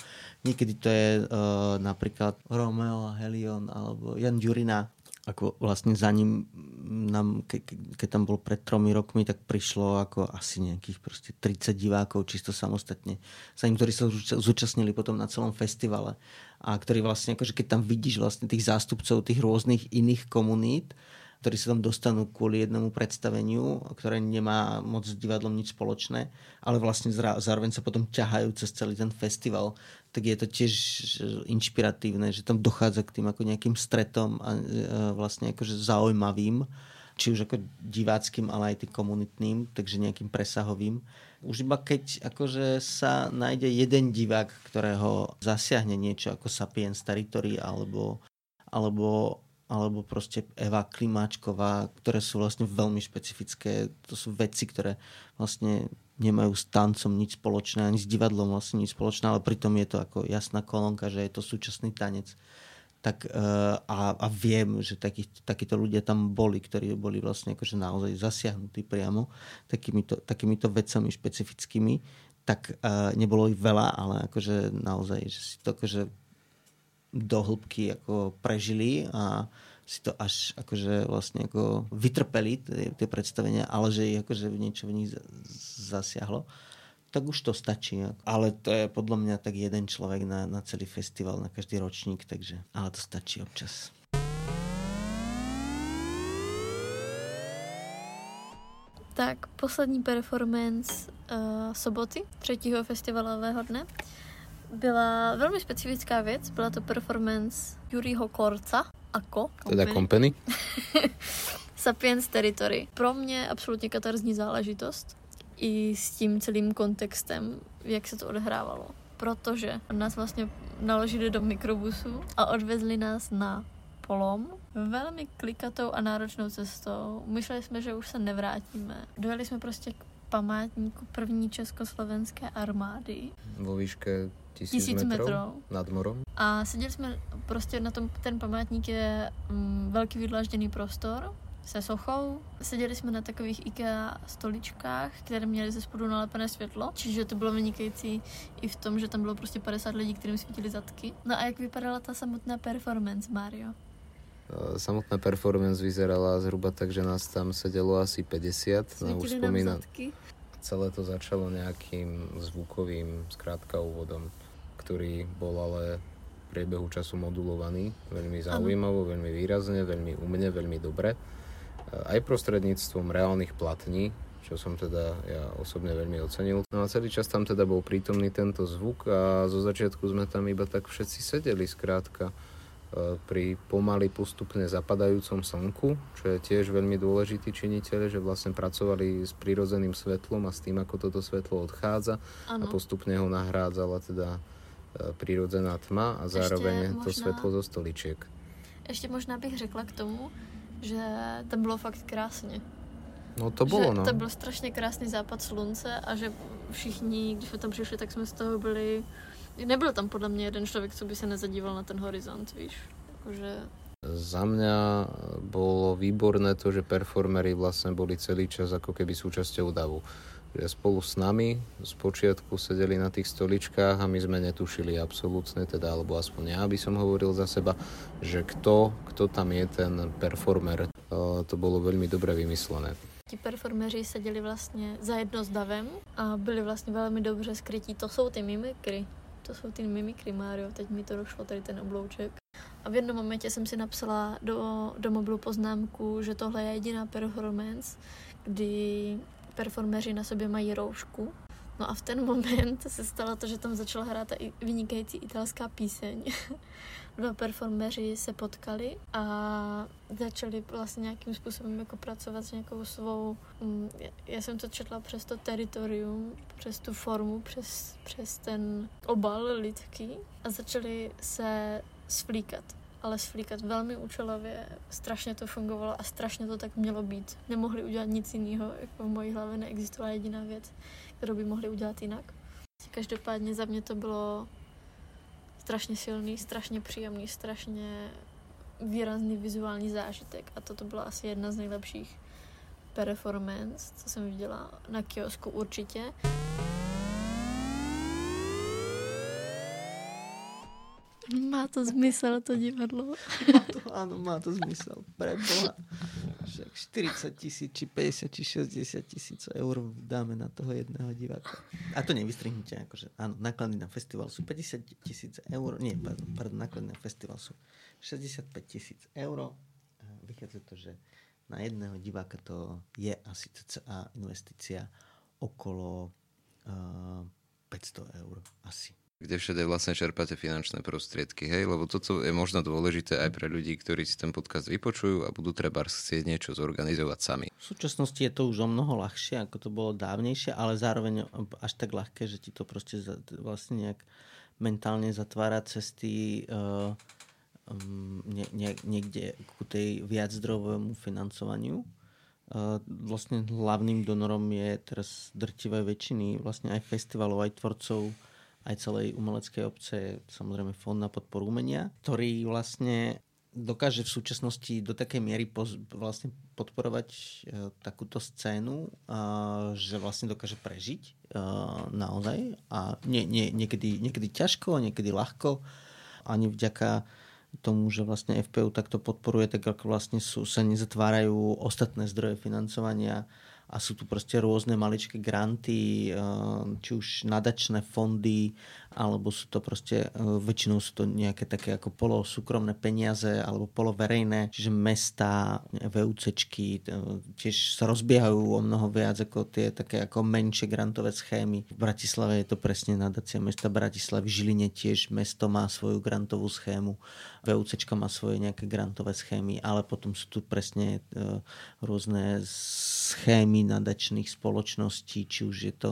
niekedy to je uh, napríklad Romeo Helion alebo Jan Ďurina, ako vlastne za ním nám, ke, ke, keď tam bol pred tromi rokmi, tak prišlo ako asi nejakých proste 30 divákov čisto samostatne. Za ním, ktorí sa zúčastnili potom na celom festivale a ktorí vlastne, akože keď tam vidíš vlastne tých zástupcov tých rôznych iných komunít, ktorí sa tam dostanú kvôli jednomu predstaveniu, ktoré nemá moc s divadlom nič spoločné, ale vlastne zároveň sa potom ťahajú cez celý ten festival, tak je to tiež inšpiratívne, že tam dochádza k tým ako nejakým stretom a vlastne akože zaujímavým, či už ako diváckým, ale aj tým komunitným, takže nejakým presahovým. Už iba keď akože sa nájde jeden divák, ktorého zasiahne niečo ako Sapiens Territory alebo, alebo alebo proste Eva Klimáčková, ktoré sú vlastne veľmi špecifické. To sú veci, ktoré vlastne nemajú s tancom nič spoločné, ani s divadlom vlastne nič spoločné, ale pritom je to ako jasná kolónka, že je to súčasný tanec. Tak, uh, a, a viem, že taký, takíto ľudia tam boli, ktorí boli vlastne akože naozaj zasiahnutí priamo takýmito, takýmito vecami špecifickými, tak uh, nebolo ich veľa, ale akože naozaj, že si to akože do hĺbky ako prežili a si to až akože vlastne ako vytrpeli tie, predstavenia, ale že ich akože niečo v nich zasiahlo, tak už to stačí. Ale to je podľa mňa tak jeden človek na, na celý festival, na každý ročník, takže ale to stačí občas. Tak, poslední performance uh, soboty, třetího festivalového dne byla velmi specifická věc. Byla to performance Juriho Korca, ako. Teda company. Sapiens Territory. Pro mě absolutně katarzní záležitost. I s tím celým kontextem, jak se to odehrávalo. Protože nás vlastně naložili do mikrobusu a odvezli nás na polom velmi klikatou a náročnou cestou. Myšleli jsme, že už se nevrátíme. Dojeli jsme prostě k památníku první československé armády. Vo výške tisíc, tisíc metrů, metrů nad morom. A seděli jsme prostě na tom, ten památník je um, velký vydlažděný prostor se sochou. Seděli jsme na takových IKEA stoličkách, které měly ze spodu nalepené světlo, čiže to bylo vynikající i v tom, že tam bylo prostě 50 lidí, kterým svítili zadky. No a jak vypadala ta samotná performance, Mario? Eh, samotná performance vyzerala zhruba tak, že nás tam sedelo asi 50. No, už spomínam. Celé to začalo nejakým zvukovým skrátka úvodom, ktorý bol ale v priebehu času modulovaný veľmi zaujímavo, veľmi výrazne, veľmi umne, veľmi dobre. Eh, aj prostredníctvom reálnych platní, čo som teda ja osobne veľmi ocenil. No a celý čas tam teda bol prítomný tento zvuk a zo začiatku sme tam iba tak všetci sedeli skrátka E, pri pomaly postupne zapadajúcom slnku, čo je tiež veľmi dôležitý činiteľ, že vlastne pracovali s prírodzeným svetlom a s tým, ako toto svetlo odchádza ano. a postupne ho nahrádzala teda prírodzená tma a zároveň možná, to svetlo zo stoličiek. Ešte možná bych řekla k tomu, že to bylo fakt krásně. No to bylo, no. To byl strašně krásný západ slunce a že všichni, když jsme tam přišli, tak jsme z toho byli Nebyl tam podľa mňa jeden človek, co by sa nezadíval na ten horizont, víš. Akože... Za mňa bolo výborné to, že performery vlastne boli celý čas ako keby súčasťou davu. Spolu s nami z počiatku sedeli na tých stoličkách a my sme netušili absolútne, teda, alebo aspoň ja by som hovoril za seba, že kto, kto tam je ten performer. To bolo veľmi dobre vymyslené. Ti performeři seděli vlastně za jedno s davem a byli vlastně velmi dobře skrytí. To jsou ty mimikry to jsou ty mimikry Mario, teď mi to došlo, tady ten oblouček. A v jednom momentě jsem si napsala do, do mobilu poznámku, že tohle je jediná performance, kdy performeři na sobě mají roušku. No a v ten moment se stalo to, že tam začala hrát ta vynikající italská píseň. dva performeři se potkali a začali vlastně nějakým způsobem jako pracovat s nějakou svou, mm, já jsem to četla přes to teritorium, přes tu formu, přes, přes ten obal lidský a začali se svlíkat ale svlíkat velmi účelově, strašně to fungovalo a strašně to tak mělo být. Nemohli udělat nic jiného, jako v mojí hlavě neexistovala jediná věc, kterou by mohli udělat jinak. Každopádně za mě to bylo strašně silný, strašně příjemný, strašně výrazný vizuální zážitek a toto byla asi jedna z nejlepších performance, co jsem viděla na kiosku určitě. Má to zmysel, to divadlo. Má to, áno, má to zmysel. Preboha. Však 40 tisíc, či 50, či 60 tisíc eur dáme na toho jedného diváka. A to nevystrihnite. Akože, áno, náklady na festival sú 50 tisíc eur. Nie, pardon, pardon, náklady na festival sú 65 tisíc eur. Vychádza to, že na jedného diváka to je asi cca investícia okolo uh, 500 eur. Asi kde všade vlastne čerpáte finančné prostriedky, hej? Lebo toto je možno dôležité aj pre ľudí, ktorí si ten podcast vypočujú a budú treba chcieť niečo zorganizovať sami. V súčasnosti je to už o mnoho ľahšie, ako to bolo dávnejšie, ale zároveň až tak ľahké, že ti to proste vlastne nejak mentálne zatvára cesty nie, nie, niekde ku tej viaczdrojovému financovaniu. Uh, vlastne hlavným donorom je teraz drtivé väčšiny vlastne aj festivalov, aj tvorcov aj celej umeleckej obce, samozrejme Fond na podporu umenia, ktorý vlastne dokáže v súčasnosti do takej miery poz, vlastne podporovať e, takúto scénu, e, že vlastne dokáže prežiť e, naozaj. A nie, nie, niekedy, niekedy ťažko, niekedy ľahko, ani vďaka tomu, že vlastne FPU takto podporuje, tak ako vlastne sú, sa nezatvárajú ostatné zdroje financovania a sú tu proste rôzne maličké granty, eh, či už nadačné fondy, alebo sú to proste, e, väčšinou sú to nejaké také ako polosúkromné peniaze alebo poloverejné, čiže mesta, VUCčky e, tiež sa rozbiehajú o mnoho viac ako tie také ako menšie grantové schémy. V Bratislave je to presne nadácia mesta Bratislavy, Žiline tiež mesto má svoju grantovú schému, VUCčka má svoje nejaké grantové schémy, ale potom sú tu presne e, rôzne schémy nadačných spoločností, či už je to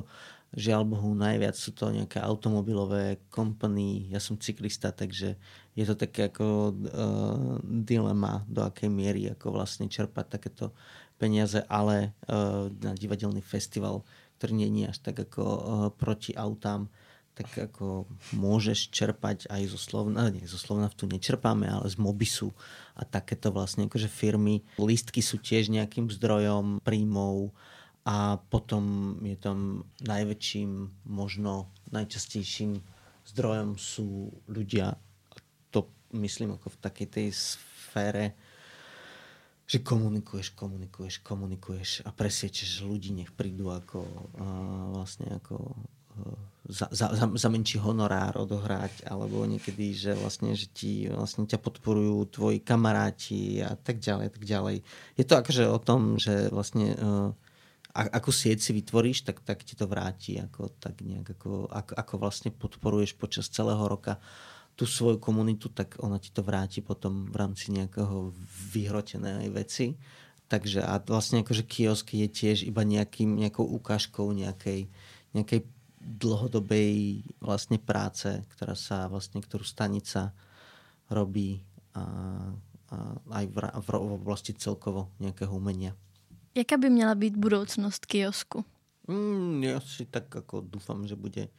žiaľ Bohu najviac sú to nejaké automobilové kompany. Ja som cyklista, takže je to také ako uh, dilema, do akej miery ako vlastne čerpať takéto peniaze, ale uh, na divadelný festival, ktorý nie je až tak ako uh, proti autám, tak ako môžeš čerpať aj zo Slovna, nie, zo Slovna tu nečerpáme, ale z Mobisu a takéto vlastne akože firmy. Listky sú tiež nejakým zdrojom príjmov a potom je tam najväčším, možno najčastejším zdrojom sú ľudia, to myslím ako v takej tej sfére, že komunikuješ, komunikuješ, komunikuješ a presviečaš ľudí, nech prídu ako uh, vlastne ako uh, za, za, za, za menší honorár odohrať, alebo niekedy, že vlastne, že ti vlastne ťa podporujú tvoji kamaráti a tak ďalej, tak ďalej. Je to akože o tom, že vlastne uh, ako sieť si vytvoríš, tak, tak ti to vráti, ako, tak nejak, ako, ako, ako vlastne podporuješ počas celého roka tú svoju komunitu, tak ona ti to vráti potom v rámci nejakého vyhrotenej veci. Takže a vlastne akože kiosk je tiež iba nejakým, nejakou ukážkou nejakej, nejakej dlhodobej vlastne práce, ktorá sa vlastne, ktorú stanica robí a, a aj v, v, v oblasti celkovo nejakého umenia. Jaká by měla být budoucnost kiosku? Mm, ja si tak ako dúfam, že bude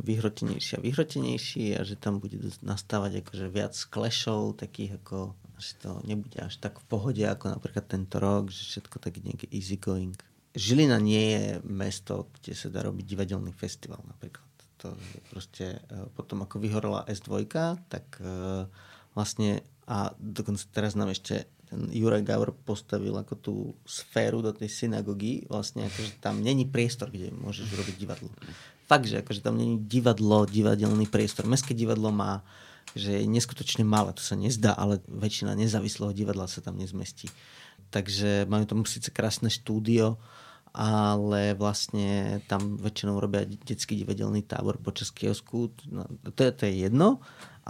vyhrotenejší a vyhrotenejší a že tam bude nastávať akože viac klešov, takých ako že to nebude až tak v pohode ako napríklad tento rok, že všetko tak nejaký easy going. Žilina nie je mesto, kde sa dá robiť divadelný festival napríklad. To je proste e, potom ako vyhorela S2, tak e, vlastne a dokonca teraz nám ešte ten Juraj Gavr postavil ako tú sféru do tej synagógy, vlastne akože tam není priestor, kde môžeš robiť divadlo. Fakt, že akože tam není divadlo, divadelný priestor. Mestské divadlo má že je neskutočne malé, to sa nezdá, ale väčšina nezávislého divadla sa tam nezmestí. Takže majú tam síce krásne štúdio, ale vlastne tam väčšinou robia detský divadelný tábor počas kiosku. No, to, je, to je jedno,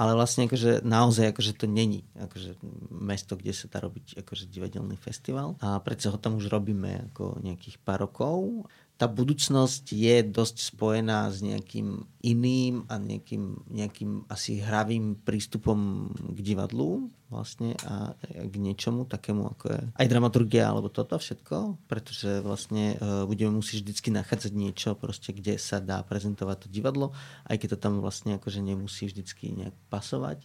ale vlastne akože naozaj akože to není akože mesto, kde sa dá robiť akože divadelný festival. A predsa ho tam už robíme ako nejakých pár rokov tá budúcnosť je dosť spojená s nejakým iným a nejakým, nejakým asi hravým prístupom k divadlu vlastne a k niečomu takému ako je aj dramaturgia alebo toto všetko, pretože vlastne uh, budeme musieť vždycky nachádzať niečo proste, kde sa dá prezentovať to divadlo, aj keď to tam vlastne akože nemusí vždycky nejak pasovať.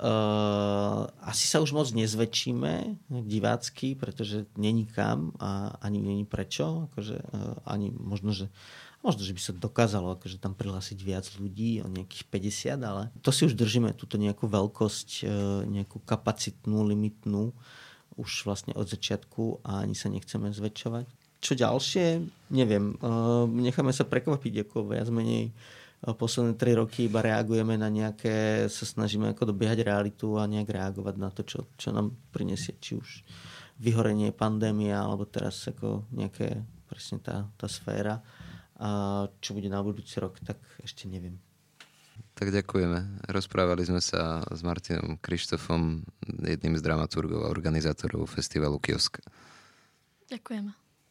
Uh, asi sa už moc nezväčšíme divácky, pretože není kam a ani není prečo. Akože, uh, ani možno, že možno, že by sa dokázalo akože tam prihlásiť viac ľudí, o nejakých 50, ale to si už držíme, túto nejakú veľkosť, uh, nejakú kapacitnú, limitnú už vlastne od začiatku a ani sa nechceme zväčšovať. Čo ďalšie? Neviem. Necháme sa prekvapiť ako viac menej uh, posledné tri roky iba reagujeme na nejaké, sa snažíme ako dobiehať realitu a nejak reagovať na to, čo, čo nám prinesie, či už vyhorenie, pandémia, alebo teraz ako nejaké presne tá, tá sféra. A čo bude na budúci rok, tak ešte neviem. Tak ďakujeme. Rozprávali sme sa s Martinom Krištofom, jedným z dramaturgov a organizátorov festivalu Kiosk. Ďakujeme.